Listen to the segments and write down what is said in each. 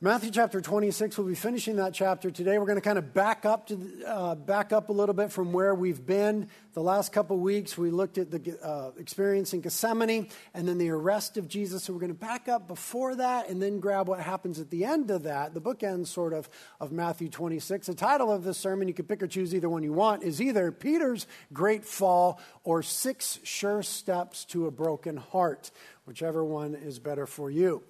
Matthew chapter 26, we'll be finishing that chapter today. We're going to kind of back up to uh, back up a little bit from where we've been the last couple weeks. We looked at the uh, experience in Gethsemane and then the arrest of Jesus. So we're going to back up before that and then grab what happens at the end of that, the bookend sort of of Matthew 26. The title of this sermon, you can pick or choose either one you want, is either Peter's Great Fall or Six Sure Steps to a Broken Heart, whichever one is better for you.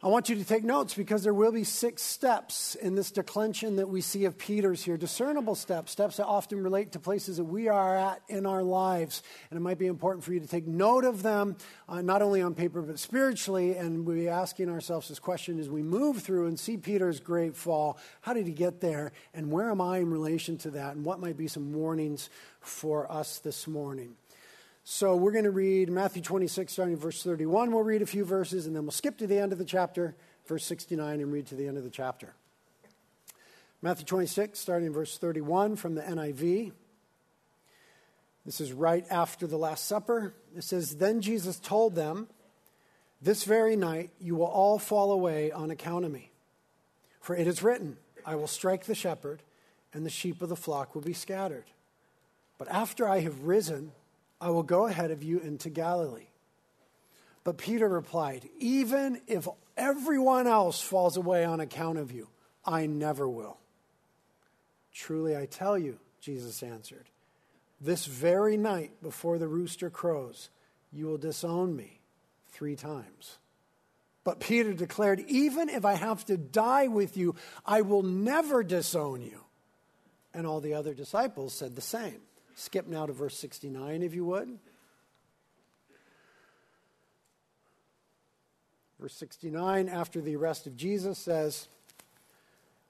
I want you to take notes because there will be six steps in this declension that we see of Peter's here. Discernible steps, steps that often relate to places that we are at in our lives. And it might be important for you to take note of them, uh, not only on paper, but spiritually. And we'll be asking ourselves this question as we move through and see Peter's great fall. How did he get there? And where am I in relation to that? And what might be some warnings for us this morning? So we're going to read Matthew 26, starting verse 31. We'll read a few verses, and then we'll skip to the end of the chapter, verse 69, and read to the end of the chapter. Matthew 26, starting in verse 31 from the NIV. This is right after the Last Supper. It says, Then Jesus told them, This very night you will all fall away on account of me. For it is written, I will strike the shepherd, and the sheep of the flock will be scattered. But after I have risen, I will go ahead of you into Galilee. But Peter replied, Even if everyone else falls away on account of you, I never will. Truly I tell you, Jesus answered, this very night before the rooster crows, you will disown me three times. But Peter declared, Even if I have to die with you, I will never disown you. And all the other disciples said the same. Skip now to verse 69, if you would. Verse 69, after the arrest of Jesus, says,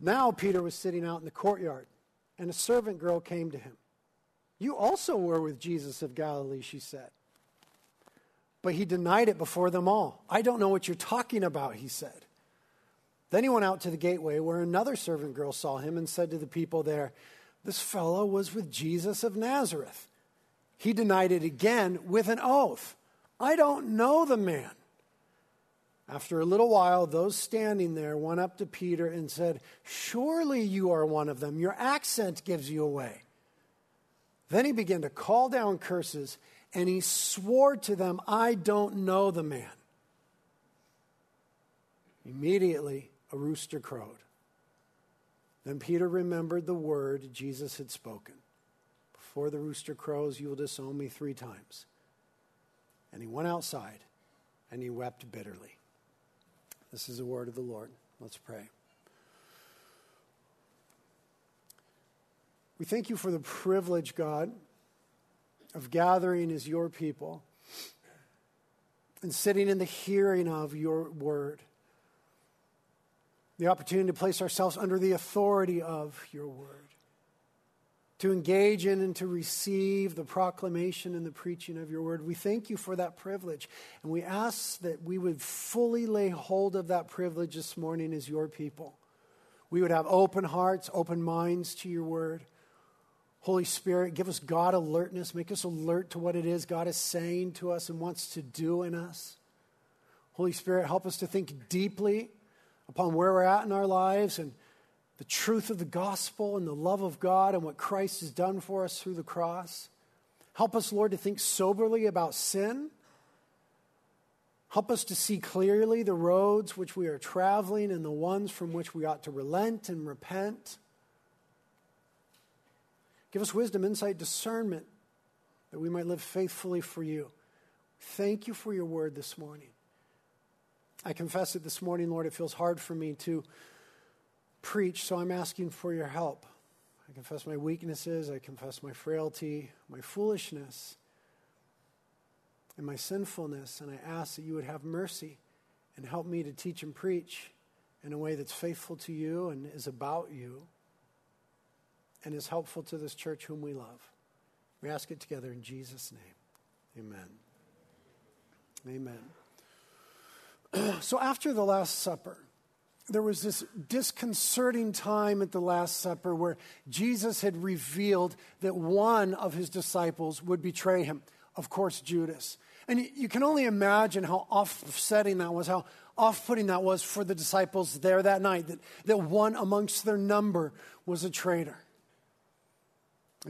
Now Peter was sitting out in the courtyard, and a servant girl came to him. You also were with Jesus of Galilee, she said. But he denied it before them all. I don't know what you're talking about, he said. Then he went out to the gateway where another servant girl saw him and said to the people there, this fellow was with Jesus of Nazareth. He denied it again with an oath I don't know the man. After a little while, those standing there went up to Peter and said, Surely you are one of them. Your accent gives you away. Then he began to call down curses and he swore to them, I don't know the man. Immediately, a rooster crowed. Then Peter remembered the word Jesus had spoken Before the rooster crows, you will disown me three times. And he went outside and he wept bitterly. This is the word of the Lord. Let's pray. We thank you for the privilege, God, of gathering as your people and sitting in the hearing of your word the opportunity to place ourselves under the authority of your word, to engage in and to receive the proclamation and the preaching of your word. We thank you for that privilege, and we ask that we would fully lay hold of that privilege this morning as your people. We would have open hearts, open minds to your word. Holy Spirit, give us God alertness. Make us alert to what it is God is saying to us and wants to do in us. Holy Spirit, help us to think deeply upon where we're at in our lives and the truth of the gospel and the love of God and what Christ has done for us through the cross. Help us, Lord, to think soberly about sin. Help us to see clearly the roads which we are traveling and the ones from which we ought to relent and repent. Give us wisdom, insight, discernment that we might live faithfully for you. Thank you for your word this morning. I confess it this morning, Lord, it feels hard for me to preach, so I'm asking for your help. I confess my weaknesses, I confess my frailty, my foolishness, and my sinfulness, and I ask that you would have mercy and help me to teach and preach in a way that's faithful to you and is about you and is helpful to this church whom we love. We ask it together in Jesus' name. Amen. Amen. so after the Last Supper, there was this disconcerting time at the Last Supper where Jesus had revealed that one of his disciples would betray him. Of course, Judas. And you can only imagine how offsetting that was, how off putting that was for the disciples there that night, that, that one amongst their number was a traitor.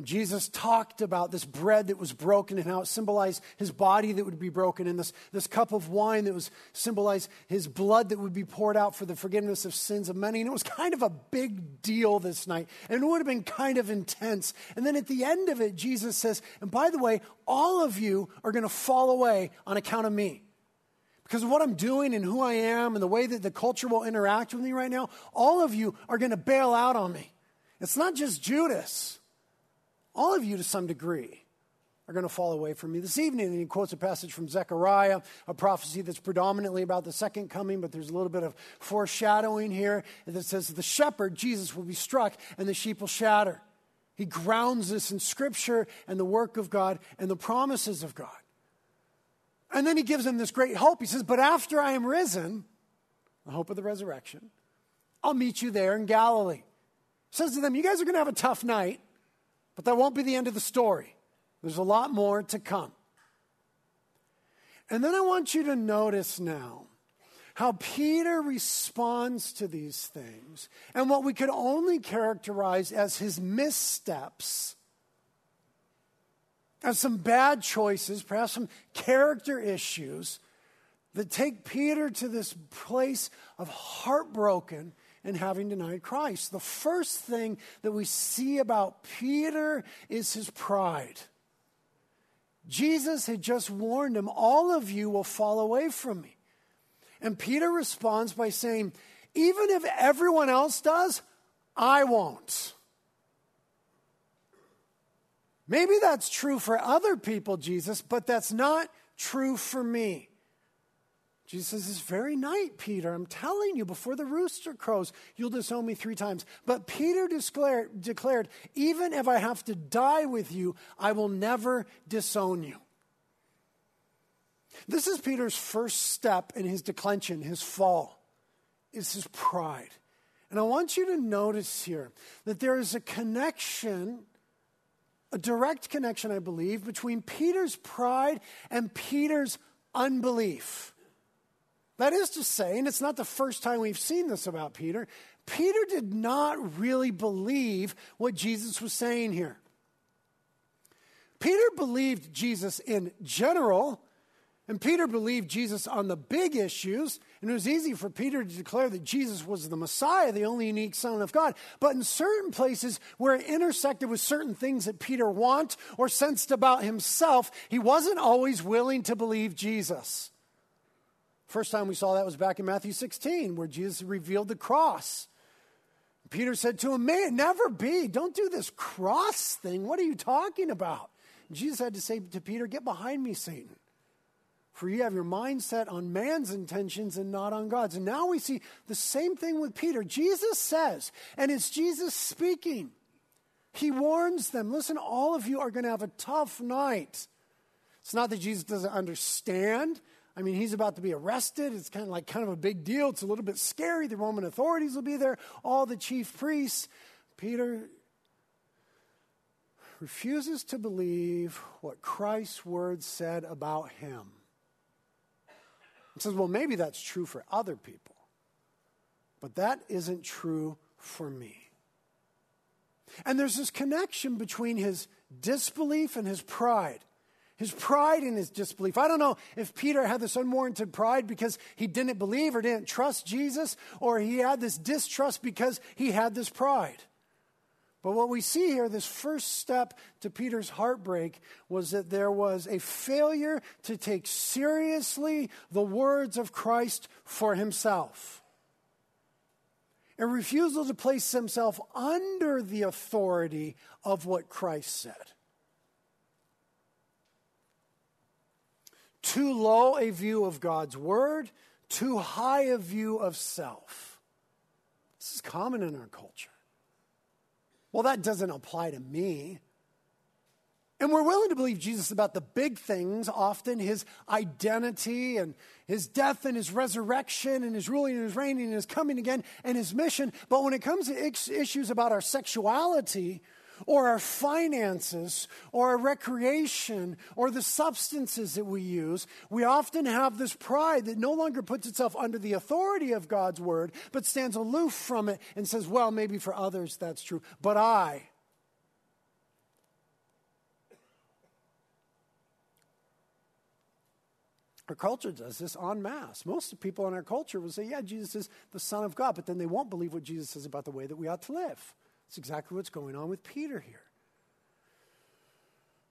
Jesus talked about this bread that was broken and how it symbolized his body that would be broken, and this, this cup of wine that was symbolized his blood that would be poured out for the forgiveness of sins of many. And it was kind of a big deal this night, and it would have been kind of intense. And then at the end of it, Jesus says, And by the way, all of you are going to fall away on account of me. Because of what I'm doing and who I am and the way that the culture will interact with me right now, all of you are going to bail out on me. It's not just Judas all of you to some degree are going to fall away from me this evening. And he quotes a passage from Zechariah, a prophecy that's predominantly about the second coming, but there's a little bit of foreshadowing here that says, The shepherd, Jesus, will be struck and the sheep will shatter. He grounds this in Scripture and the work of God and the promises of God. And then he gives them this great hope. He says, But after I am risen, the hope of the resurrection, I'll meet you there in Galilee. He says to them, You guys are going to have a tough night. But that won't be the end of the story. There's a lot more to come. And then I want you to notice now how Peter responds to these things and what we could only characterize as his missteps, as some bad choices, perhaps some character issues that take Peter to this place of heartbroken and having denied Christ. The first thing that we see about Peter is his pride. Jesus had just warned him, All of you will fall away from me. And Peter responds by saying, Even if everyone else does, I won't. Maybe that's true for other people, Jesus, but that's not true for me. Jesus says, This very night, Peter, I'm telling you, before the rooster crows, you'll disown me three times. But Peter declared, declared, Even if I have to die with you, I will never disown you. This is Peter's first step in his declension, his fall, is his pride. And I want you to notice here that there is a connection, a direct connection, I believe, between Peter's pride and Peter's unbelief. That is to say, and it's not the first time we've seen this about Peter, Peter did not really believe what Jesus was saying here. Peter believed Jesus in general, and Peter believed Jesus on the big issues, and it was easy for Peter to declare that Jesus was the Messiah, the only unique Son of God. But in certain places where it intersected with certain things that Peter wanted or sensed about himself, he wasn't always willing to believe Jesus. First time we saw that was back in Matthew 16, where Jesus revealed the cross. Peter said to him, May it never be. Don't do this cross thing. What are you talking about? Jesus had to say to Peter, Get behind me, Satan. For you have your mind set on man's intentions and not on God's. And now we see the same thing with Peter. Jesus says, and it's Jesus speaking. He warns them listen, all of you are going to have a tough night. It's not that Jesus doesn't understand I mean, he's about to be arrested. It's kind of like kind of a big deal. It's a little bit scary. The Roman authorities will be there, all the chief priests. Peter refuses to believe what Christ's words said about him. He says, well, maybe that's true for other people, but that isn't true for me. And there's this connection between his disbelief and his pride his pride and his disbelief. I don't know if Peter had this unwarranted pride because he didn't believe or didn't trust Jesus, or he had this distrust because he had this pride. But what we see here, this first step to Peter's heartbreak, was that there was a failure to take seriously the words of Christ for himself. A refusal to place himself under the authority of what Christ said. Too low a view of God's word, too high a view of self. This is common in our culture. Well, that doesn't apply to me. And we're willing to believe Jesus about the big things, often his identity and his death and his resurrection and his ruling and his reigning and his coming again and his mission. But when it comes to issues about our sexuality or our finances or our recreation or the substances that we use, we often have this pride that no longer puts itself under the authority of God's word, but stands aloof from it and says, well, maybe for others that's true, but I. Our culture does this en masse. Most people in our culture will say, yeah, Jesus is the Son of God, but then they won't believe what Jesus says about the way that we ought to live. It's exactly what's going on with Peter here.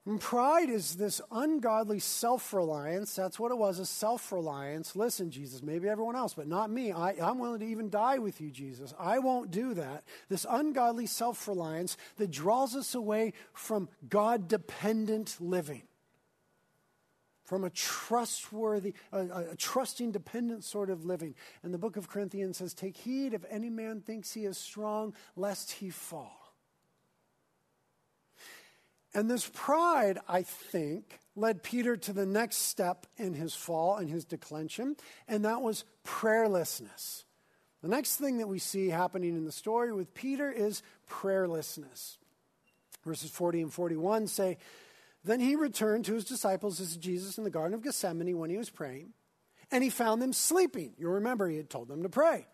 And pride is this ungodly self reliance. That's what it was a self reliance. Listen, Jesus, maybe everyone else, but not me. I, am willing to even die with you, Jesus. I won't do that. This ungodly self reliance that draws us away from God dependent living, from a trustworthy, a, a, trusting, dependent sort of living. And the book of Corinthians says, Take heed if any man thinks he is strong, lest he fall. And this pride, I think, led Peter to the next step in his fall and his declension, and that was prayerlessness. The next thing that we see happening in the story with Peter is prayerlessness. Verses 40 and 41 say, Then he returned to his disciples as Jesus in the Garden of Gethsemane when he was praying, and he found them sleeping. You'll remember he had told them to pray.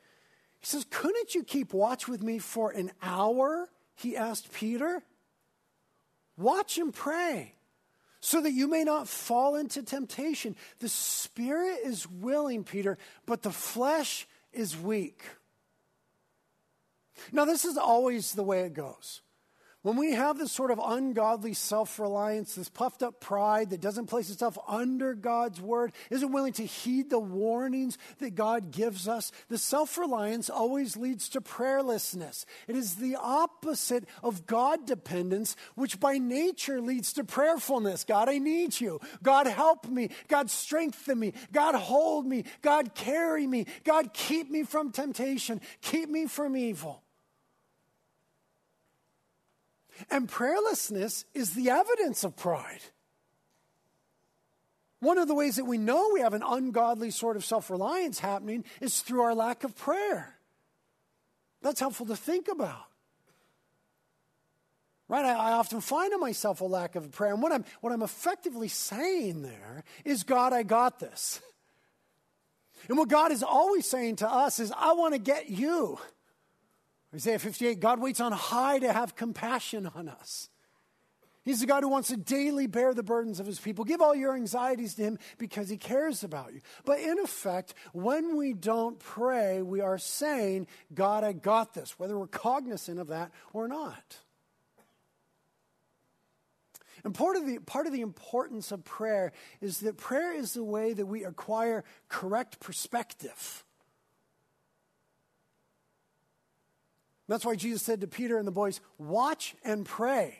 He says, Couldn't you keep watch with me for an hour? He asked Peter. Watch and pray so that you may not fall into temptation. The spirit is willing, Peter, but the flesh is weak. Now, this is always the way it goes. When we have this sort of ungodly self reliance, this puffed up pride that doesn't place itself under God's word, isn't willing to heed the warnings that God gives us, the self reliance always leads to prayerlessness. It is the opposite of God dependence, which by nature leads to prayerfulness. God, I need you. God, help me. God, strengthen me. God, hold me. God, carry me. God, keep me from temptation. Keep me from evil. And prayerlessness is the evidence of pride. One of the ways that we know we have an ungodly sort of self reliance happening is through our lack of prayer. That's helpful to think about. Right? I, I, often find in myself a lack of prayer. And what I'm, what I'm effectively saying there is, God, I got this. And what God is always saying to us is, I want to get you. Isaiah 58 God waits on high to have compassion on us. He's the God who wants to daily bear the burdens of his people. Give all your anxieties to him because he cares about you. But in effect, when we don't pray, we are saying, God, I got this, whether we're cognizant of that or not. And part of, the, part of the importance of prayer is that prayer is the way that we acquire correct perspective. That's why Jesus said to Peter and the boys, Watch and pray.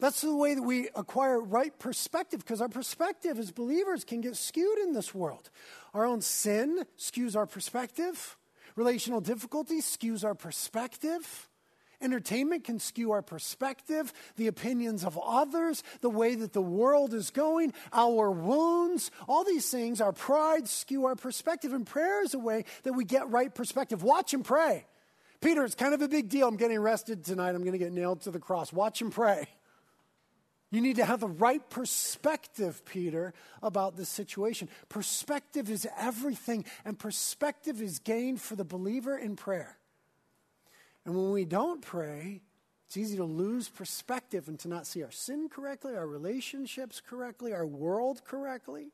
That's the way that we acquire right perspective because our perspective as believers can get skewed in this world. Our own sin skews our perspective, relational difficulty skews our perspective. Entertainment can skew our perspective, the opinions of others, the way that the world is going, our wounds, all these things, our pride skew our perspective. And prayer is a way that we get right perspective. Watch and pray. Peter, it's kind of a big deal. I'm getting arrested tonight. I'm going to get nailed to the cross. Watch and pray. You need to have the right perspective, Peter, about this situation. Perspective is everything, and perspective is gained for the believer in prayer. And when we don't pray, it's easy to lose perspective and to not see our sin correctly, our relationships correctly, our world correctly.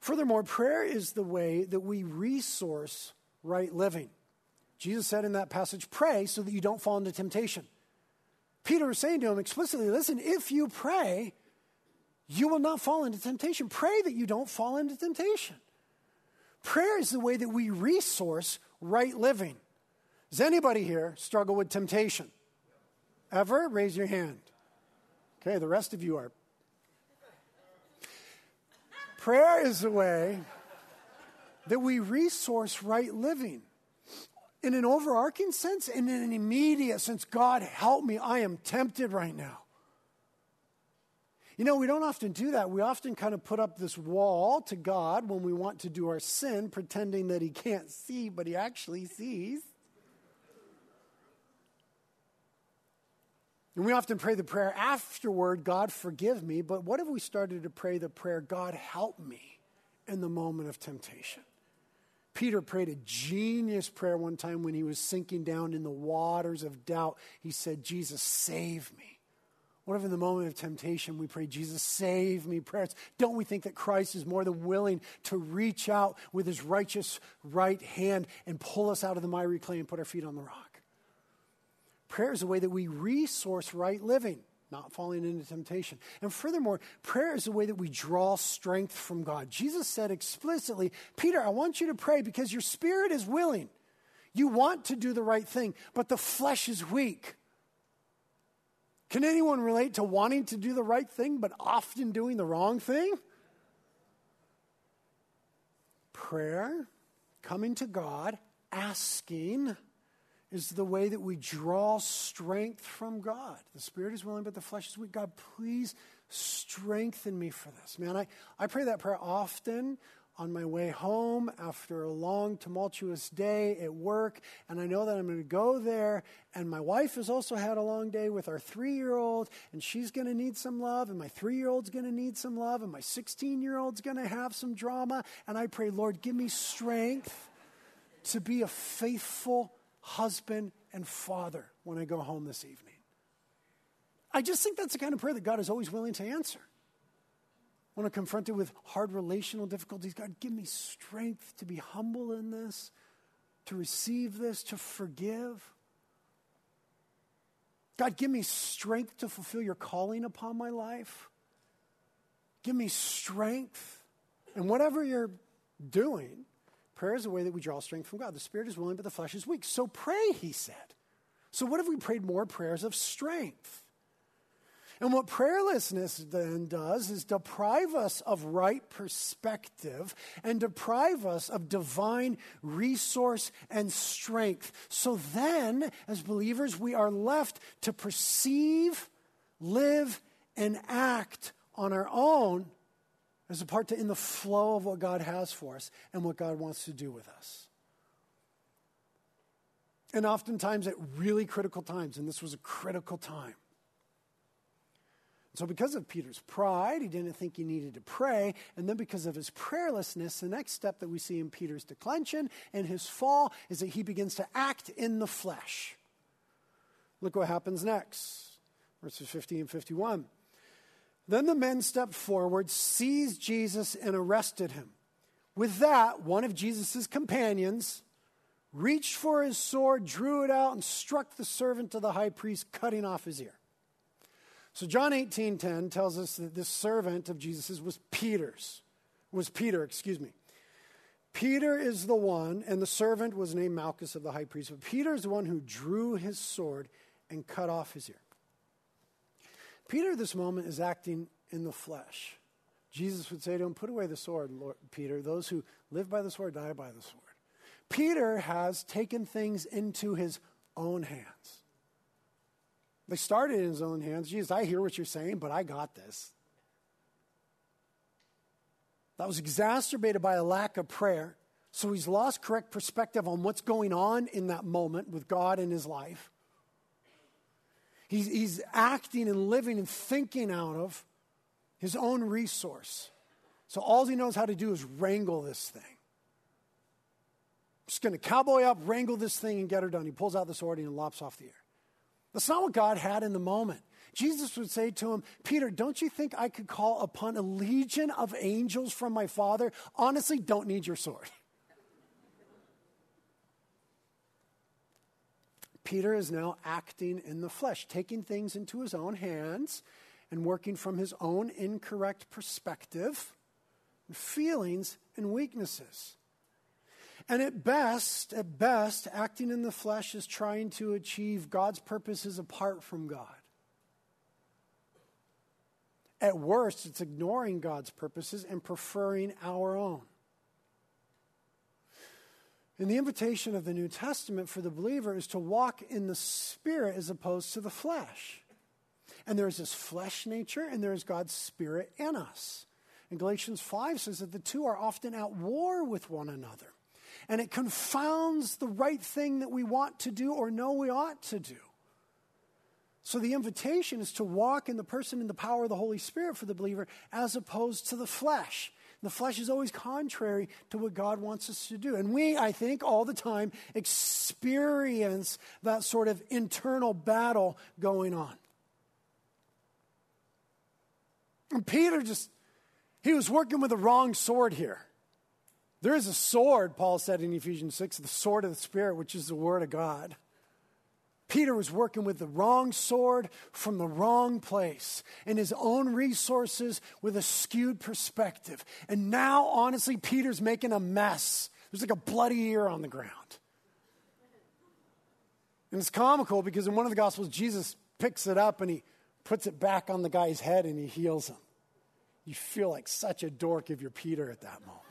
Furthermore, prayer is the way that we resource right living. Jesus said in that passage, pray so that you don't fall into temptation. Peter was saying to him explicitly, listen, if you pray, you will not fall into temptation. Pray that you don't fall into temptation. Prayer is the way that we resource right living. Does anybody here struggle with temptation? Ever? Raise your hand. Okay, the rest of you are. Prayer is the way that we resource right living. In an overarching sense and in an immediate sense, God, help me, I am tempted right now. You know, we don't often do that. We often kind of put up this wall to God when we want to do our sin, pretending that He can't see, but He actually sees. And we often pray the prayer afterward, God, forgive me. But what if we started to pray the prayer, God, help me in the moment of temptation? Peter prayed a genius prayer one time when he was sinking down in the waters of doubt. He said, Jesus, save me. What if in the moment of temptation we pray, Jesus, save me prayers? Don't we think that Christ is more than willing to reach out with his righteous right hand and pull us out of the miry clay and put our feet on the rock? Prayer is a way that we resource right living, not falling into temptation. And furthermore, prayer is a way that we draw strength from God. Jesus said explicitly, Peter, I want you to pray because your spirit is willing. You want to do the right thing, but the flesh is weak. Can anyone relate to wanting to do the right thing, but often doing the wrong thing? Prayer, coming to God, asking, is the way that we draw strength from God. The spirit is willing, but the flesh is weak. God, please strengthen me for this. Man, I, I pray that prayer often on my way home after a long, tumultuous day at work. And I know that I'm going to go there. And my wife has also had a long day with our three year old, and she's going to need some love. And my three year old's going to need some love. And my 16 year old's going to have some drama. And I pray, Lord, give me strength to be a faithful husband and father when I go home this evening. I just think that's the kind of prayer that God is always willing to answer when I'm confronted with hard relational difficulties, God, give me strength to be humble in this, to receive this, to forgive. God, give me strength to fulfill your calling upon my life. Give me strength. And whatever you're doing, prayer is a way that we draw strength from God. The spirit is willing, but the flesh is weak. So pray, he said. So, what if we prayed more prayers of strength? And what prayerlessness then does is deprive us of right perspective and deprive us of divine resource and strength. So then, as believers, we are left to perceive, live, and act on our own as a part to in the flow of what God has for us and what God wants to do with us. And oftentimes at really critical times, and this was a critical time so, because of Peter's pride, he didn't think he needed to pray. And then, because of his prayerlessness, the next step that we see in Peter's declension and his fall is that he begins to act in the flesh. Look what happens next. Verses 50 and 51. Then the men stepped forward, seized Jesus, and arrested him. With that, one of Jesus' companions reached for his sword, drew it out, and struck the servant of the high priest, cutting off his ear. So John 18:10 tells us that this servant of Jesus's was Peter's. Was Peter, excuse me. Peter is the one, and the servant was named Malchus of the high priest. But Peter is the one who drew his sword and cut off his ear. Peter, this moment, is acting in the flesh. Jesus would say to him, Put away the sword, Lord, Peter. Those who live by the sword die by the sword. Peter has taken things into his own hands. They started in his own hands. Jesus, I hear what you're saying, but I got this. That was exacerbated by a lack of prayer. So he's lost correct perspective on what's going on in that moment with God in his life. He's, he's acting and living and thinking out of his own resource. So all he knows how to do is wrangle this thing. Just going to cowboy up, wrangle this thing, and get her done. He pulls out the sword and lops off the ear. That's not what God had in the moment. Jesus would say to him, Peter, don't you think I could call upon a legion of angels from my Father? Honestly, don't need your sword. Peter is now acting in the flesh, taking things into his own hands and working from his own incorrect perspective, feelings, and weaknesses. And at best, at best, acting in the flesh is trying to achieve God's purposes apart from God. At worst, it's ignoring God's purposes and preferring our own. And the invitation of the New Testament for the believer is to walk in the Spirit as opposed to the flesh. And there is this flesh nature, and there is God's Spirit in us. And Galatians 5 says that the two are often at war with one another and it confounds the right thing that we want to do or know we ought to do. So the invitation is to walk in the person and the power of the Holy Spirit for the believer as opposed to the flesh. The flesh is always contrary to what God wants us to do. And we, I think, all the time experience that sort of internal battle going on. And Peter just, he was working with the wrong sword here. There is a sword, Paul said in Ephesians 6, the sword of the Spirit, which is the Word of God. Peter was working with the wrong sword from the wrong place in his own resources with a skewed perspective. And now, honestly, Peter's making a mess. There's like a bloody ear on the ground. And it's comical because in one of the Gospels, Jesus picks it up and he puts it back on the guy's head and he heals him. You feel like such a dork if you're Peter at that moment.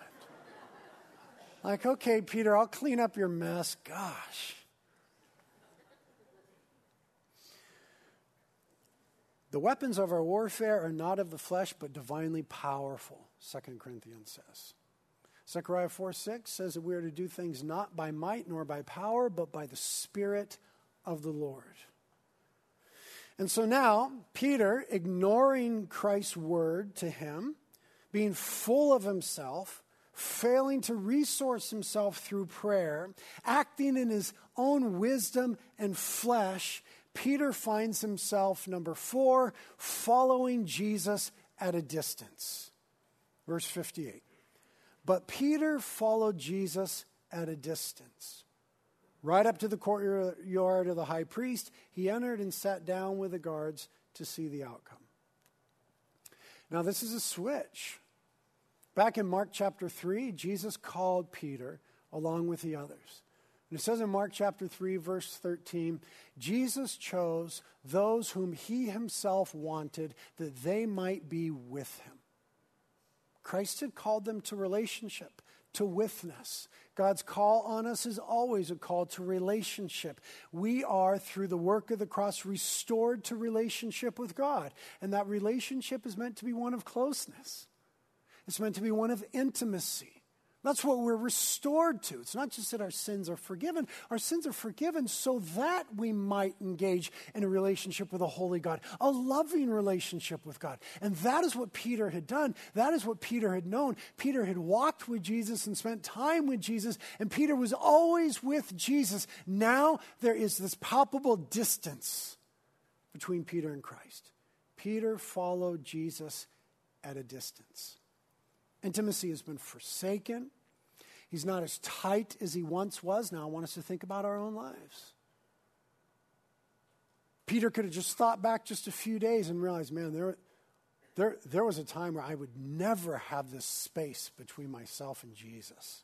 Like, okay, Peter, I'll clean up your mess. Gosh. The weapons of our warfare are not of the flesh, but divinely powerful, 2 Corinthians says. Zechariah 4 6 says that we are to do things not by might nor by power, but by the Spirit of the Lord. And so now, Peter, ignoring Christ's word to him, being full of himself, failing to resource himself through prayer, acting in his own wisdom and flesh, Peter finds himself, number four, following Jesus at a distance. Verse 58. But Peter followed Jesus at a distance. Right up to the courtyard of the high priest, he entered and sat down with the guards to see the outcome. Now, this is a switch. Back in Mark chapter 3, Jesus called Peter along with the others. And it says in Mark chapter 3, verse 13, Jesus chose those whom he himself wanted that they might be with him. Christ had called them to relationship, to witness. God's call on us is always a call to relationship. We are, through the work of the cross, restored to relationship with God. And that relationship is meant to be one of closeness, it's meant to be one of intimacy. That's what we're restored to. It's not just that our sins are forgiven, our sins are forgiven so that we might engage in a relationship with a holy God, a loving relationship with God. And that is what Peter had done. That is what Peter had known. Peter had walked with Jesus and spent time with Jesus, and Peter was always with Jesus. Now there is this palpable distance between Peter and Christ. Peter followed Jesus at a distance. Intimacy has been forsaken. He's not as tight as he once was. Now, I want us to think about our own lives. Peter could have just thought back just a few days and realized, man, there, there, there was a time where I would never have this space between myself and Jesus.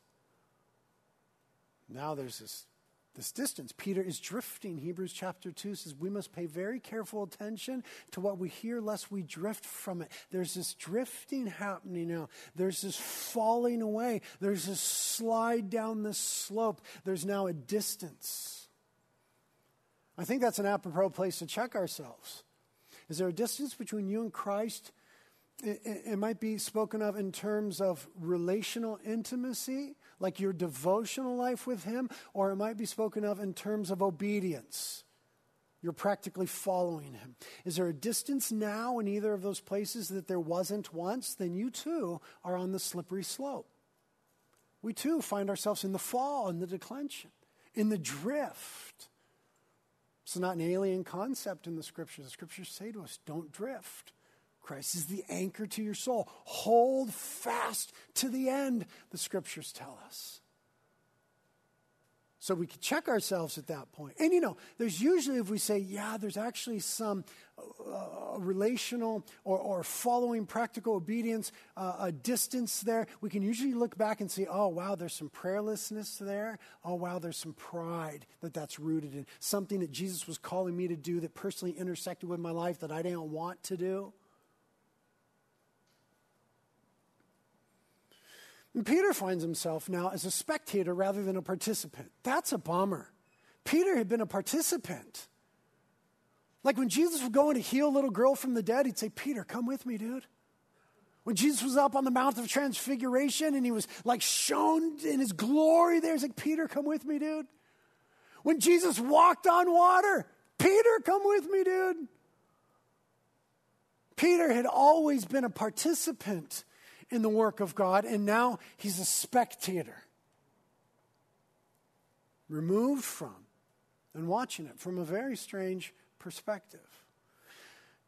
Now there's this this distance. Peter is drifting. Hebrews chapter 2 says we must pay very careful attention to what we hear lest we drift from it. There's this drifting happening now. There's this falling away. There's this slide down this slope. There's now a distance. I think that's an apropos place to check ourselves. Is there a distance between you and Christ? It, it, might be spoken of in terms of relational intimacy like your devotional life with Him, or it might be spoken of in terms of obedience. You're practically following Him. Is there a distance now in either of those places that there wasn't once? Then you too are on the slippery slope. We too find ourselves in the fall, in the declension, in the drift. It's not an alien concept in the scriptures. The scriptures say to us, don't drift. Christ is the anchor to your soul. Hold fast to the end, the scriptures tell us. So we can check ourselves at that point. And you know, there's usually, if we say, yeah, there's actually some uh, relational or, or, following practical obedience, uh, a distance there, we can usually look back and see, oh, wow, there's some prayerlessness there. Oh, wow, there's some pride that that's rooted in. Something that Jesus was calling me to do that personally intersected with my life that I didn't want to do. And Peter finds himself now as a spectator rather than a participant. That's a bummer. Peter had been a participant. Like when Jesus was going to heal a little girl from the dead, he'd say, Peter, come with me, dude. When Jesus was up on the Mount of Transfiguration and he was like shown in his glory there, he's like, Peter, come with me, dude. When Jesus walked on water, Peter, come with me, dude. Peter had always been a participant in the work of God, and now he's a spectator, removed from and watching it from a very strange perspective.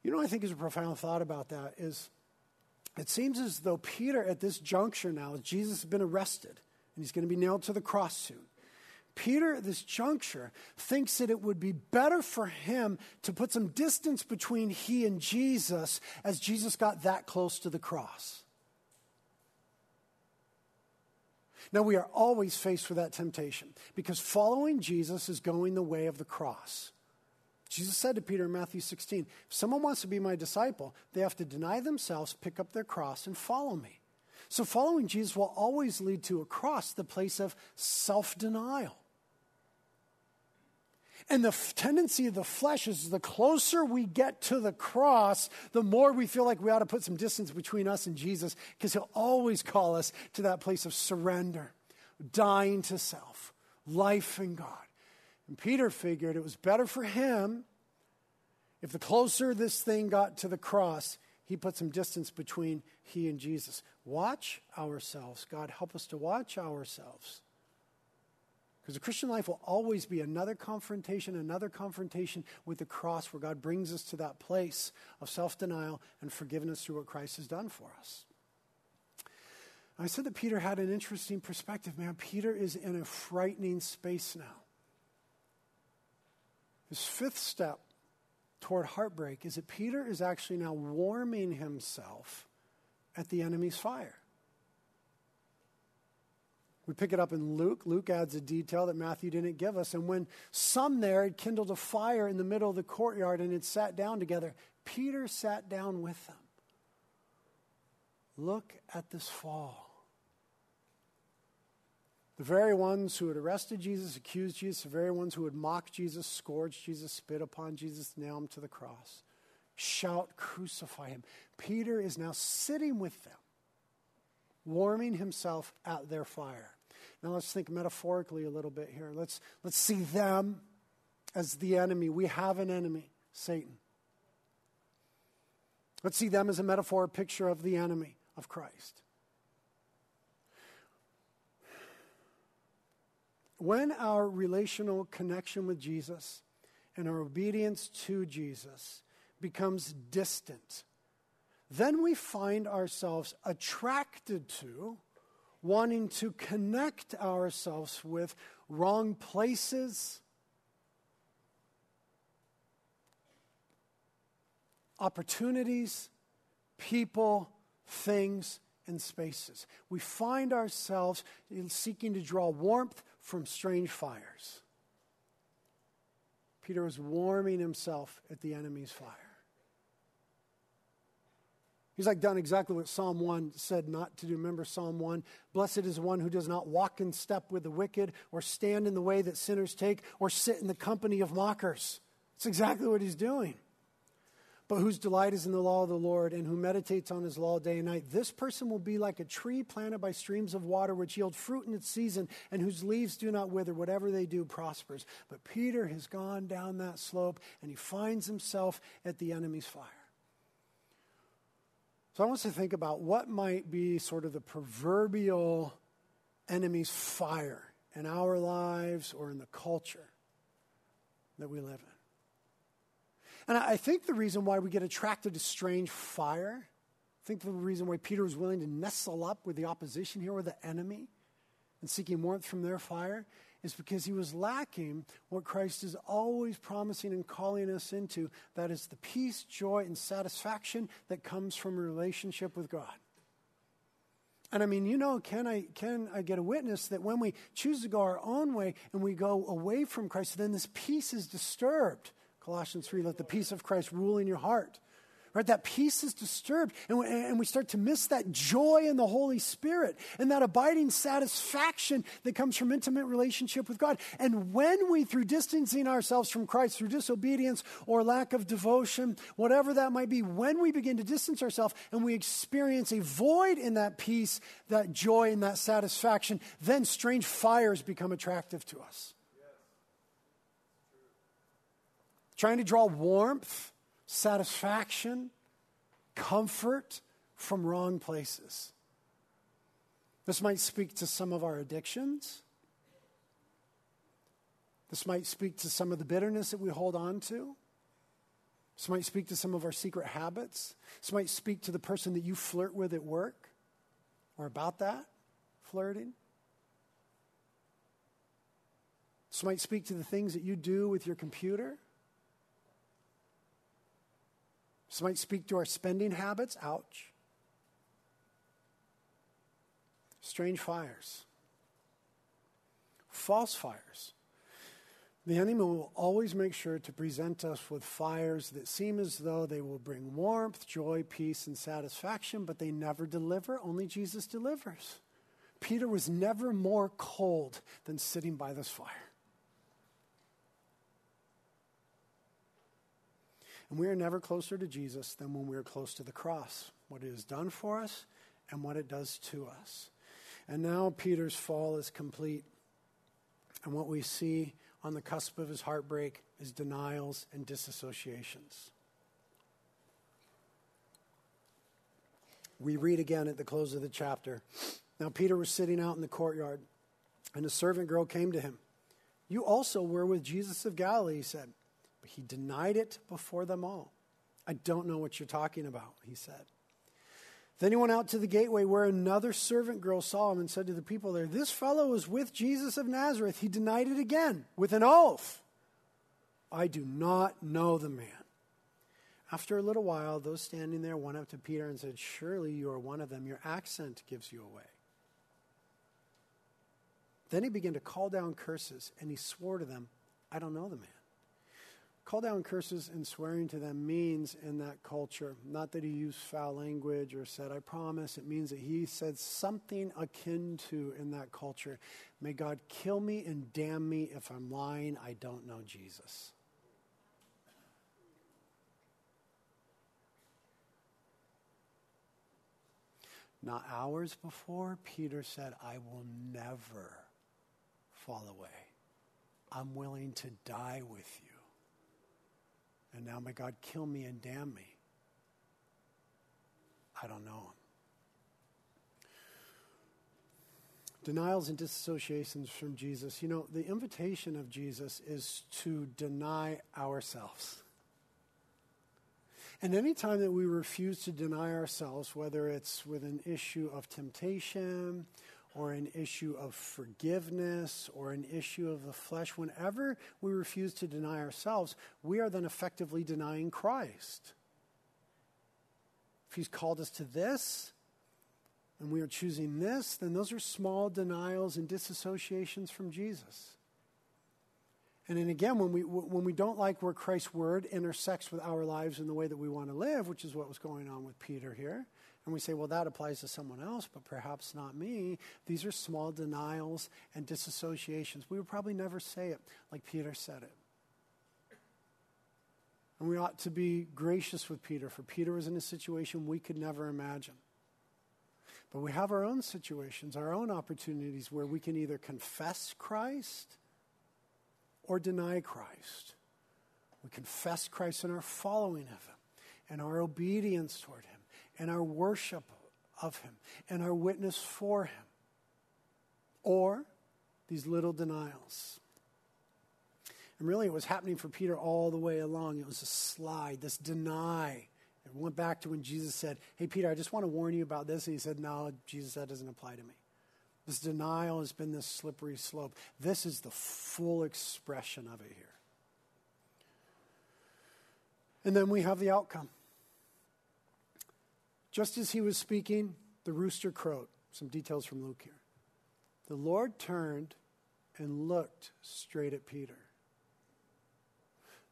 You know, I think is a profound thought about that is it seems as though Peter, at this juncture now, Jesus has been arrested and he's going to be nailed to the cross soon. Peter, at this juncture, thinks that it would be better for him to put some distance between he and Jesus as Jesus got that close to the cross. Now, we are always faced with that temptation because following Jesus is going the way of the cross. Jesus said to Peter in Matthew 16, If someone wants to be my disciple, they have to deny themselves, pick up their cross, and follow me. So, following Jesus will always lead to a cross, the place of self denial. And the f- tendency of the flesh is the closer we get to the cross, the more we feel like we ought to put some distance between us and Jesus, because he'll always call us to that place of surrender, dying to self, life in God. And Peter figured it was better for him if the closer this thing got to the cross, he put some distance between he and Jesus. Watch ourselves. God, help us to watch ourselves. Because the Christian life will always be another confrontation, another confrontation with the cross where God brings us to that place of self denial and forgiveness through what Christ has done for us. I said that Peter had an interesting perspective. Man, Peter is in a frightening space now. His fifth step toward heartbreak is that Peter is actually now warming himself at the enemy's fire. We pick it up in Luke. Luke adds a detail that Matthew didn't give us. And when some there had kindled a fire in the middle of the courtyard and had sat down together, Peter sat down with them. Look at this fall. The very ones who had arrested Jesus, accused Jesus, the very ones who had mocked Jesus, scourged Jesus, spit upon Jesus, nailed him to the cross. Shout, crucify him. Peter is now sitting with them, warming himself at their fire. Now let's think metaphorically a little bit here. Let's, let's see them as the enemy. We have an enemy, Satan. Let's see them as a metaphor, a picture of the enemy of Christ. when our relational connection with Jesus and our obedience to Jesus becomes distant, then we find ourselves attracted to, wanting to connect ourselves with wrong places, opportunities, people, things, and spaces. We find ourselves seeking to draw warmth from strange fires. Peter was warming himself at the enemy's fire. He's like done exactly what Psalm 1 said not to do. Remember Psalm 1? Blessed is one who does not walk in step with the wicked, or stand in the way that sinners take, or sit in the company of mockers. It's exactly what he's doing but whose delight is in the law of the Lord and who meditates on his law day and night. This person will be like a tree planted by streams of water, which yield fruit in its season and whose leaves do not wither. Whatever they do prospers. But Peter has gone down that slope and he finds himself at the enemy's fire. So I want us to think about what might be sort of the proverbial enemy's fire in our lives or in the culture that we live in. And I think the reason why we get attracted to strange fire, I think the reason why Peter was willing to nestle up with the opposition here, with the enemy, and seeking warmth from their fire, is because he was lacking what Christ is always promising and calling us into that is the peace, joy, and satisfaction that comes from a relationship with God. And I mean, you know, can I, can I get a witness that when we choose to go our own way and we go away from Christ, then this peace is disturbed? Colossians 3, let the peace of Christ rule in your heart. Right? That peace is disturbed, and we, and we start to miss that joy in the Holy Spirit and that abiding satisfaction that comes from intimate relationship with God. And when we, through distancing ourselves from Christ, through disobedience or lack of devotion, whatever that might be, when we begin to distance ourselves and we experience a void in that peace, that joy, and that satisfaction, then strange fires become attractive to us. trying to draw warmth, satisfaction, comfort from wrong places. This might speak to some of our addictions. This might speak to some of the bitterness that we hold on to. This might speak to some of our secret habits. This might speak to the person that you flirt with at work or about that flirting. This might speak to the things that you do with your computer. This might speak to our spending habits. Ouch. Strange fires, false fires. The enemy will always make sure to present us with fires that seem as though they will bring warmth, joy, peace, and satisfaction, but they never deliver. Only Jesus delivers. Peter was never more cold than sitting by this fire. And we are never closer to Jesus than when we are close to the cross, what it has done for us and what it does to us. And now Peter's fall is complete. And what we see on the cusp of his heartbreak is denials and disassociations. We read again at the close of the chapter. Now, Peter was sitting out in the courtyard, and a servant girl came to him. You also were with Jesus of Galilee, he said. But he denied it before them all. I don't know what you're talking about, he said. Then he went out to the gateway where another servant girl saw him and said to the people there, This fellow was with Jesus of Nazareth. He denied it again with an oath. I do not know the man. After a little while, those standing there went up to Peter and said, Surely you are one of them. Your accent gives you away. Then he began to call down curses, and he swore to them, I don't know the man. Call down curses and swearing to them means in that culture, not that he used foul language or said, I promise. It means that he said something akin to in that culture, May God kill me and damn me if I'm lying. I don't know Jesus. Not hours before, Peter said, I will never fall away. I'm willing to die with you. And now may God kill me and damn me. I don't know him. Denials and disassociations from Jesus. You know, the invitation of Jesus is to deny ourselves. And anytime that we refuse to deny ourselves, whether it's with an issue of temptation or an issue of forgiveness or an issue of the flesh, whenever we refuse to deny ourselves, we are then effectively denying Christ. If He's called us to this, and we are choosing this, then those are small denials and disassociations from Jesus. And then again, when we, when we don't like where Christ's word intersects with our lives in the way that we want to live, which is what was going on with Peter here, and we say, well, that applies to someone else, but perhaps not me. These are small denials and disassociations. We would probably never say it like Peter said it. And we ought to be gracious with Peter, for Peter was in a situation we could never imagine. But we have our own situations, our own opportunities where we can either confess Christ or deny Christ. We confess Christ in our following of Him and our obedience toward Him and our worship of Him and our witness for Him. Or these little denials. And really, it was happening for Peter all the way along. It was a slide, this deny. It went back to when Jesus said, Hey, Peter, I just want to warn you about this. And he said, No, Jesus, that doesn't apply to me. This denial has been this slippery slope. This is the full expression of it here. And then we have the outcome. Just as he was speaking, the rooster crowed. Some details from Luke here. The Lord turned and looked straight at Peter.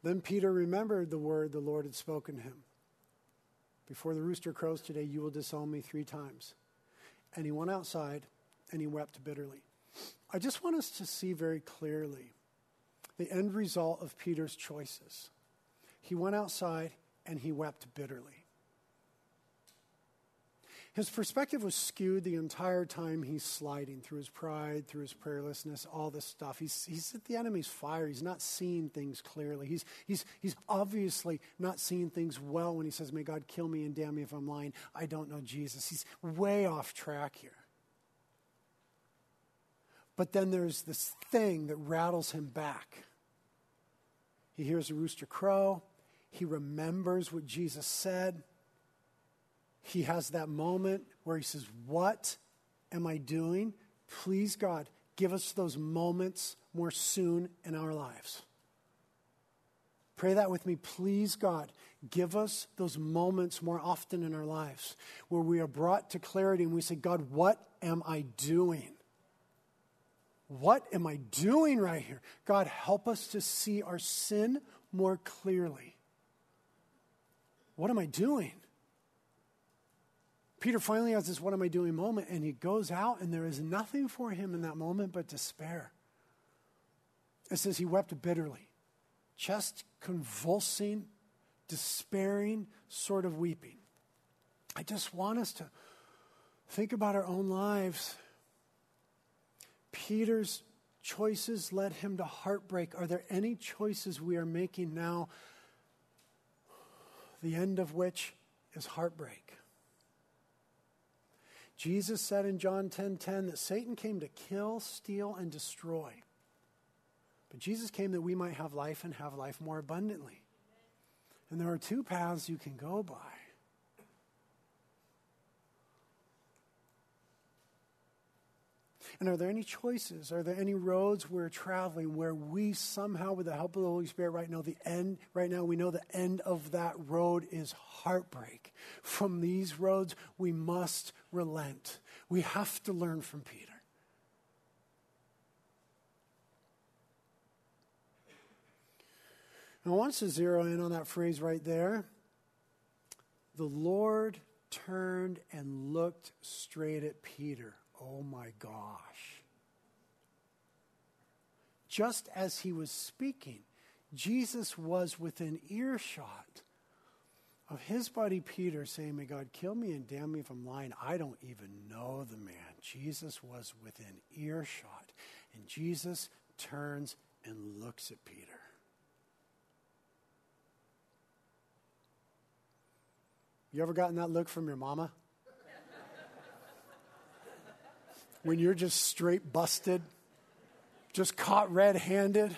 Then Peter remembered the word the Lord had spoken to him. Before the rooster crows today, you will disown me three times. And he went outside and he wept bitterly. I just want us to see very clearly the end result of Peter's choices. He went outside and he wept bitterly. His perspective was skewed the entire time he's sliding through his pride, through his prayerlessness, all this stuff. He's, he's at the enemy's fire. He's not seeing things clearly. He's, he's, he's obviously not seeing things well when he says, May God kill me and damn me if I'm lying. I don't know Jesus. He's way off track here. But then there's this thing that rattles him back. He hears a rooster crow. He remembers what Jesus said he has that moment where he says, What am I doing? Please, God, give us those moments more soon in our lives. Pray that with me. Please, God, give us those moments more often in our lives where we are brought to clarity and we say, God, what am I doing? What am I doing right here? God, help us to see our sin more clearly. What am I doing? Peter finally has this what am I doing moment, and he goes out, and there is nothing for him in that moment but despair. It says he wept bitterly, just convulsing, despairing sort of weeping. I just want us to think about our own lives. Peter's choices led him to heartbreak. Are there any choices we are making now, the end of which is heartbreak? Jesus said in John 10:10 10, 10, that Satan came to kill, steal and destroy. But Jesus came that we might have life and have life more abundantly. And there are two paths you can go by. And are there any choices? Are there any roads we're traveling where we somehow, with the help of the Holy Spirit, right now, the end, right now, we know the end of that road is heartbreak. From these roads, we must relent. We have to learn from Peter. I want to zero in on that phrase right there. The Lord turned and looked straight at Peter. Oh my gosh. Just as he was speaking, Jesus was within earshot of his buddy Peter saying, May God kill me and damn me if I'm lying. I don't even know the man. Jesus was within earshot. And Jesus turns and looks at Peter. You ever gotten that look from your mama? When you're just straight busted, just caught red handed.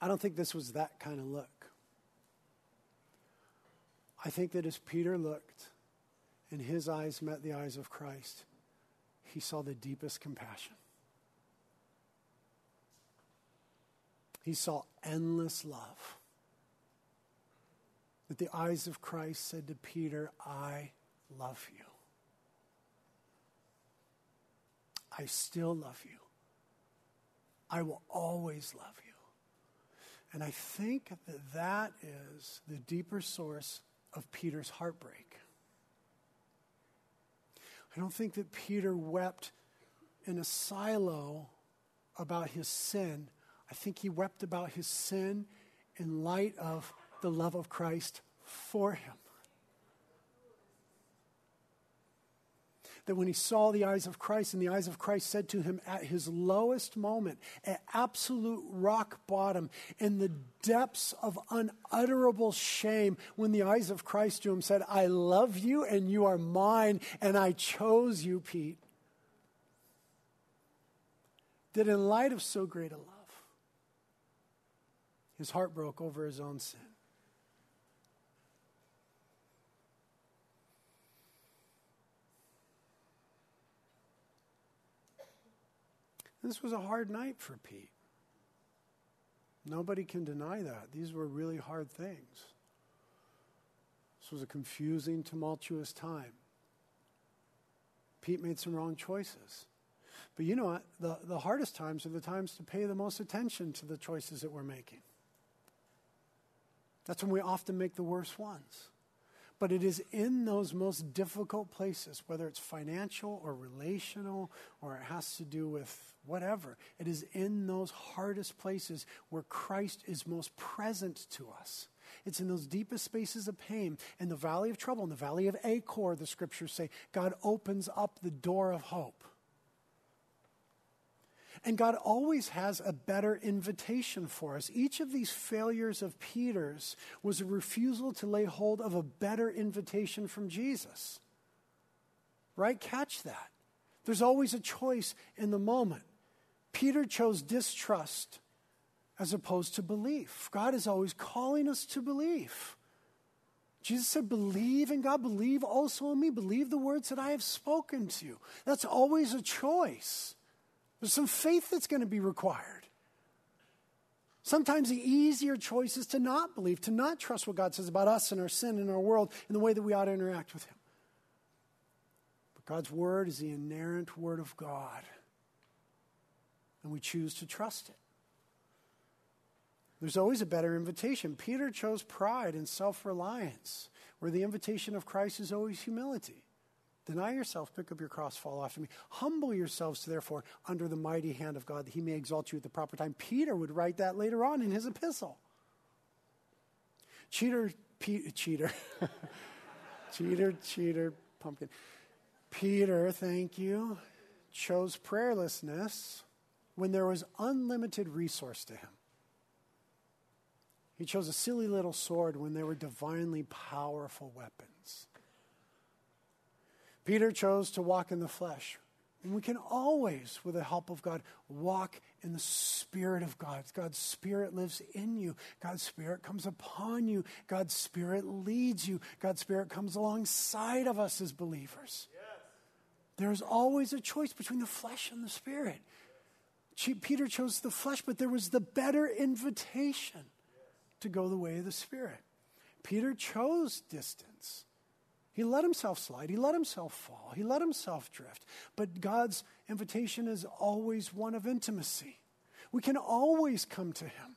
I don't think this was that kind of look. I think that as Peter looked and his eyes met the eyes of Christ, he saw the deepest compassion. He saw endless love. That the eyes of Christ said to Peter, I love you. I still love you. I will always love you. And I think that that is the deeper source of Peter's heartbreak. I don't think that Peter wept in a silo about his sin. I think he wept about his sin in light of the love of Christ for him. That when he saw the eyes of Christ, and the eyes of Christ said to him at his lowest moment, at absolute rock bottom, in the depths of unutterable shame, when the eyes of Christ to him said, I love you and you are mine, and I chose you, Pete. That in light of so great a love, his heart broke over his own sin. This was a hard night for Pete. Nobody can deny that. These were really hard things. This was a confusing, tumultuous time. Pete made some wrong choices. But you know what? The, the hardest times are the times to pay the most attention to the choices that we're making. That's when we often make the worst ones. But it is in those most difficult places, whether it's financial or relational or it has to do with whatever, it is in those hardest places where Christ is most present to us. It's in those deepest spaces of pain, in the valley of trouble, in the valley of Achor, the scriptures say, God opens up the door of hope. And God always has a better invitation for us. Each of these failures of Peter's was a refusal to lay hold of a better invitation from Jesus. Right? Catch that. There's always a choice in the moment. Peter chose distrust as opposed to belief. God is always calling us to believe. Jesus said, Believe in God, believe also in me, believe the words that I have spoken to you. That's always a choice. There's some faith that's going to be required. Sometimes the easier choice is to not believe, to not trust what God says about us and our sin and our world and the way that we ought to interact with Him. But God's Word is the inerrant Word of God, and we choose to trust it. There's always a better invitation. Peter chose pride and self reliance, where the invitation of Christ is always humility. Deny yourself, pick up your cross, follow after me. Humble yourselves, therefore, under the mighty hand of God, that he may exalt you at the proper time. Peter would write that later on in his epistle. Cheater, Pe- cheater, cheater, cheater, pumpkin. Peter, thank you, chose prayerlessness when there was unlimited resource to him. He chose a silly little sword when there were divinely powerful weapons. Peter chose to walk in the flesh. And we can always, with the help of God, walk in the Spirit of God. God's Spirit lives in you. God's Spirit comes upon you. God's Spirit leads you. God's Spirit comes alongside of us as believers. Yes. There's always a choice between the flesh and the Spirit. Peter chose the flesh, but there was the better invitation to go the way of the Spirit. Peter chose distance. He let himself slide. He let himself fall. He let himself drift. But God's invitation is always one of intimacy. We can always come to Him.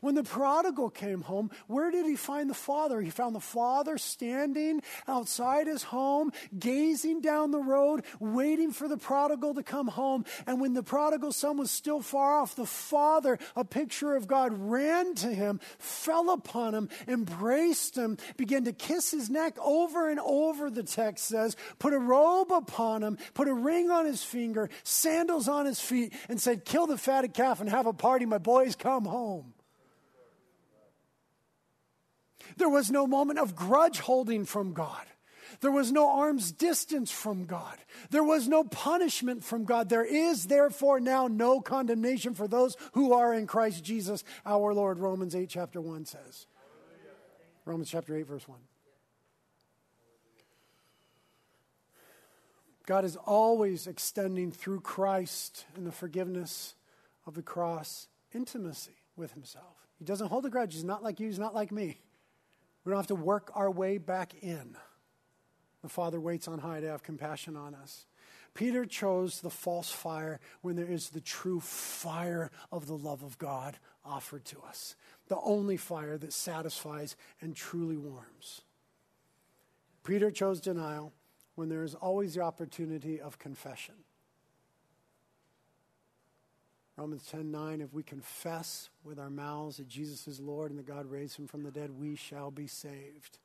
When the prodigal came home, where did he find the father? He found the father standing outside his home, gazing down the road, waiting for the prodigal to come home. And when the prodigal son was still far off, the father, a picture of God, ran to him, fell upon him, embraced him, began to kiss his neck over and over, the text says, put a robe upon him, put a ring on his finger, sandals on his feet, and said, Kill the fatted calf and have a party. My boys come home. There was no moment of grudge holding from God. There was no arm's distance from God. There was no punishment from God. There is therefore now no condemnation for those who are in Christ Jesus our Lord, Romans 8, chapter 1 says. Romans chapter 8, verse 1. God is always extending through Christ and the forgiveness of the cross intimacy with himself. He doesn't hold a grudge. He's not like you, he's not like me. We don't have to work our way back in. The Father waits on high to have compassion on us. Peter chose the false fire when there is the true fire of the love of God offered to us, the only fire that satisfies and truly warms. Peter chose denial when there is always the opportunity of confession. Romans 10 9, if we confess with our mouths that Jesus is Lord and that God raised him from the dead, we shall be saved.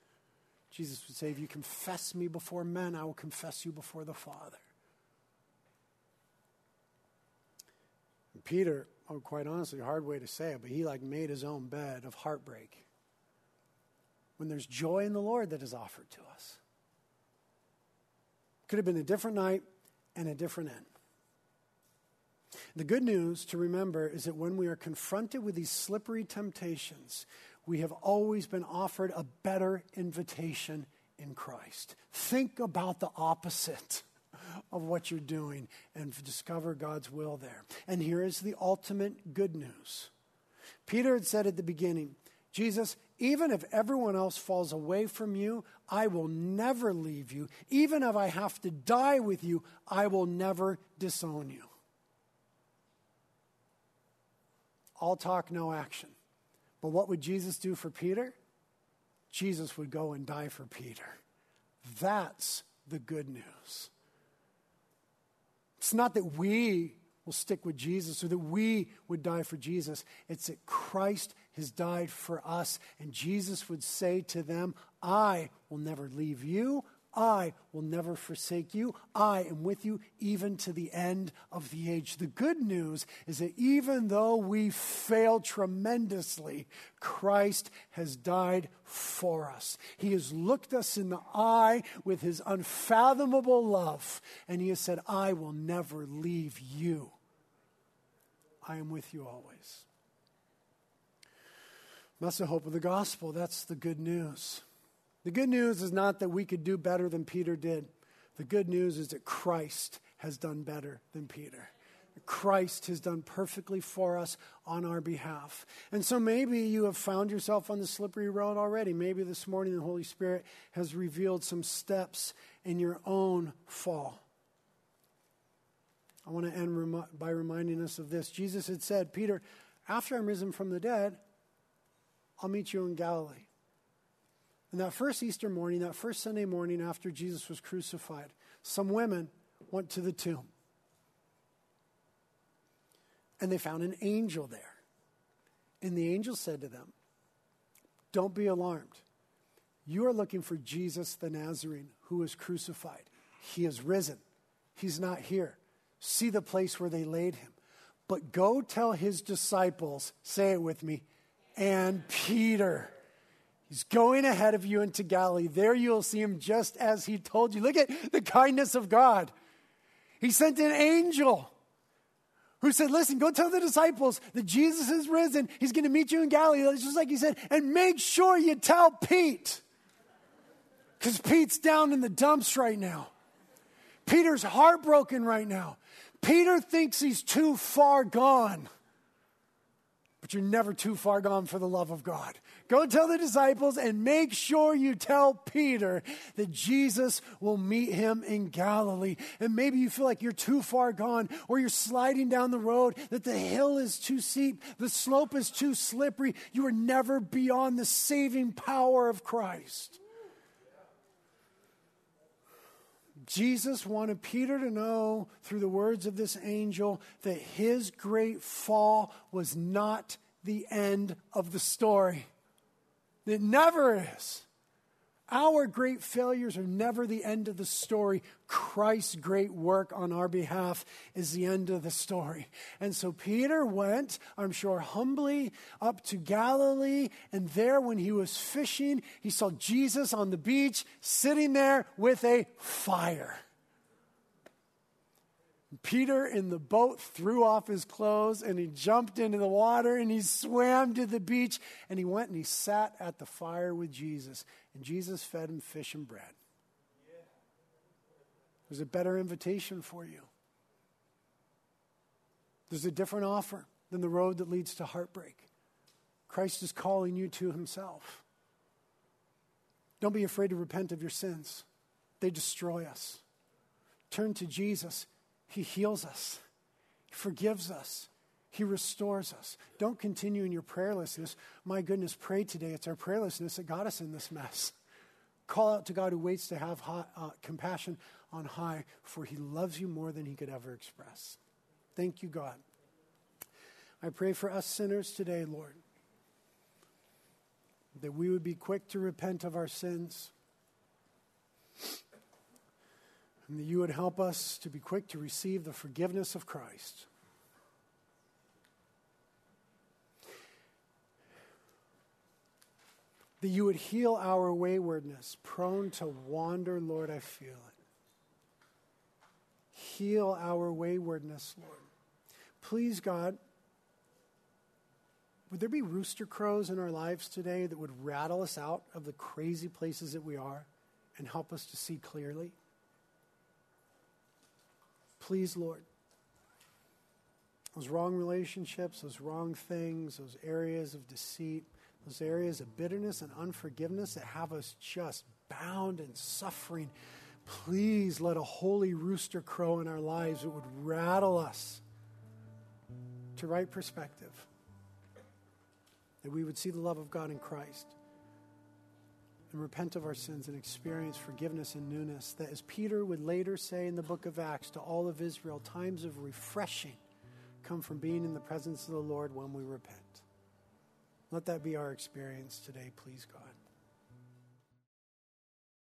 Jesus would say, If you confess me before men, I will confess you before the Father. And Peter, oh, quite honestly, hard way to say it, but he like made his own bed of heartbreak when there's joy in the Lord that is offered to us. Could have been a different night and a different end. The good news to remember is that when we are confronted with these slippery temptations, we have always been offered a better invitation in Christ. Think about the opposite of what you're doing and discover God's will there. And here is the ultimate good news. Peter had said at the beginning, Jesus, even if everyone else falls away from you, I will never leave you. Even if I have to die with you, I will never disown you. All talk, no action. But what would Jesus do for Peter? Jesus would go and die for Peter. That's the good news. It's not that we will stick with Jesus or that we would die for Jesus. It's that Christ has died for us. And Jesus would say to them, I will never leave you. I will never forsake you. I am with you even to the end of the age. The good news is that even though we fail tremendously, Christ has died for us. He has looked us in the eye with his unfathomable love, and he has said, I will never leave you. I am with you always. That's the hope of the gospel. That's the good news. The good news is not that we could do better than Peter did. The good news is that Christ has done better than Peter. Christ has done perfectly for us on our behalf. And so maybe you have found yourself on the slippery road already. Maybe this morning the Holy Spirit has revealed some steps in your own fall. I want to end by reminding us of this. Jesus had said, Peter, after I'm risen from the dead, I'll meet you in Galilee. And that first Easter morning, that first Sunday morning after Jesus was crucified, some women went to the tomb. And they found an angel there. And the angel said to them, Don't be alarmed. You are looking for Jesus the Nazarene who was crucified. He is risen. He's not here. See the place where they laid him. But go tell his disciples, say it with me, and Peter He's going ahead of you into Galilee. There you'll see him just as he told you. Look at the kindness of God. He sent an angel who said, Listen, go tell the disciples that Jesus is risen. He's going to meet you in Galilee. That's just like he said. And make sure you tell Pete. Because Pete's down in the dumps right now. Peter's heartbroken right now. Peter thinks he's too far gone. But you're never too far gone for the love of God. Go tell the disciples and make sure you tell Peter that Jesus will meet him in Galilee. And maybe you feel like you're too far gone or you're sliding down the road, that the hill is too steep, the slope is too slippery. You are never beyond the saving power of Christ. Jesus wanted Peter to know through the words of this angel that his great fall was not the end of the story. It never is. Our great failures are never the end of the story. Christ's great work on our behalf is the end of the story. And so Peter went, I'm sure, humbly up to Galilee. And there, when he was fishing, he saw Jesus on the beach sitting there with a fire. Peter in the boat threw off his clothes and he jumped into the water and he swam to the beach and he went and he sat at the fire with Jesus. And Jesus fed him fish and bread. There's a better invitation for you. There's a different offer than the road that leads to heartbreak. Christ is calling you to himself. Don't be afraid to repent of your sins, they destroy us. Turn to Jesus. He heals us, He forgives us, He restores us. Don't continue in your prayerlessness. My goodness, pray today. It's our prayerlessness that got us in this mess. Call out to God who waits to have high, uh, compassion on high, for He loves you more than He could ever express. Thank you, God. I pray for us sinners today, Lord, that we would be quick to repent of our sins and that you would help us to be quick to receive the forgiveness of Christ. That you would heal our waywardness, prone to wander, Lord, I feel it. Heal our waywardness, Lord. Please, God, would there be rooster crows in our lives today that would rattle us out of the crazy places that we are and help us to see clearly? Please, Lord. Those wrong relationships, those wrong things, those areas of deceit, those areas of bitterness and unforgiveness that have us just bound and suffering. Please let a holy rooster crow in our lives that would rattle us to right perspective. That we would see the love of God in Christ and repent of our sins and experience forgiveness and newness. That, as Peter would later say in the book of Acts to all of Israel, times of refreshing come from being in the presence of the Lord when we repent. Let that be our experience today, please, God.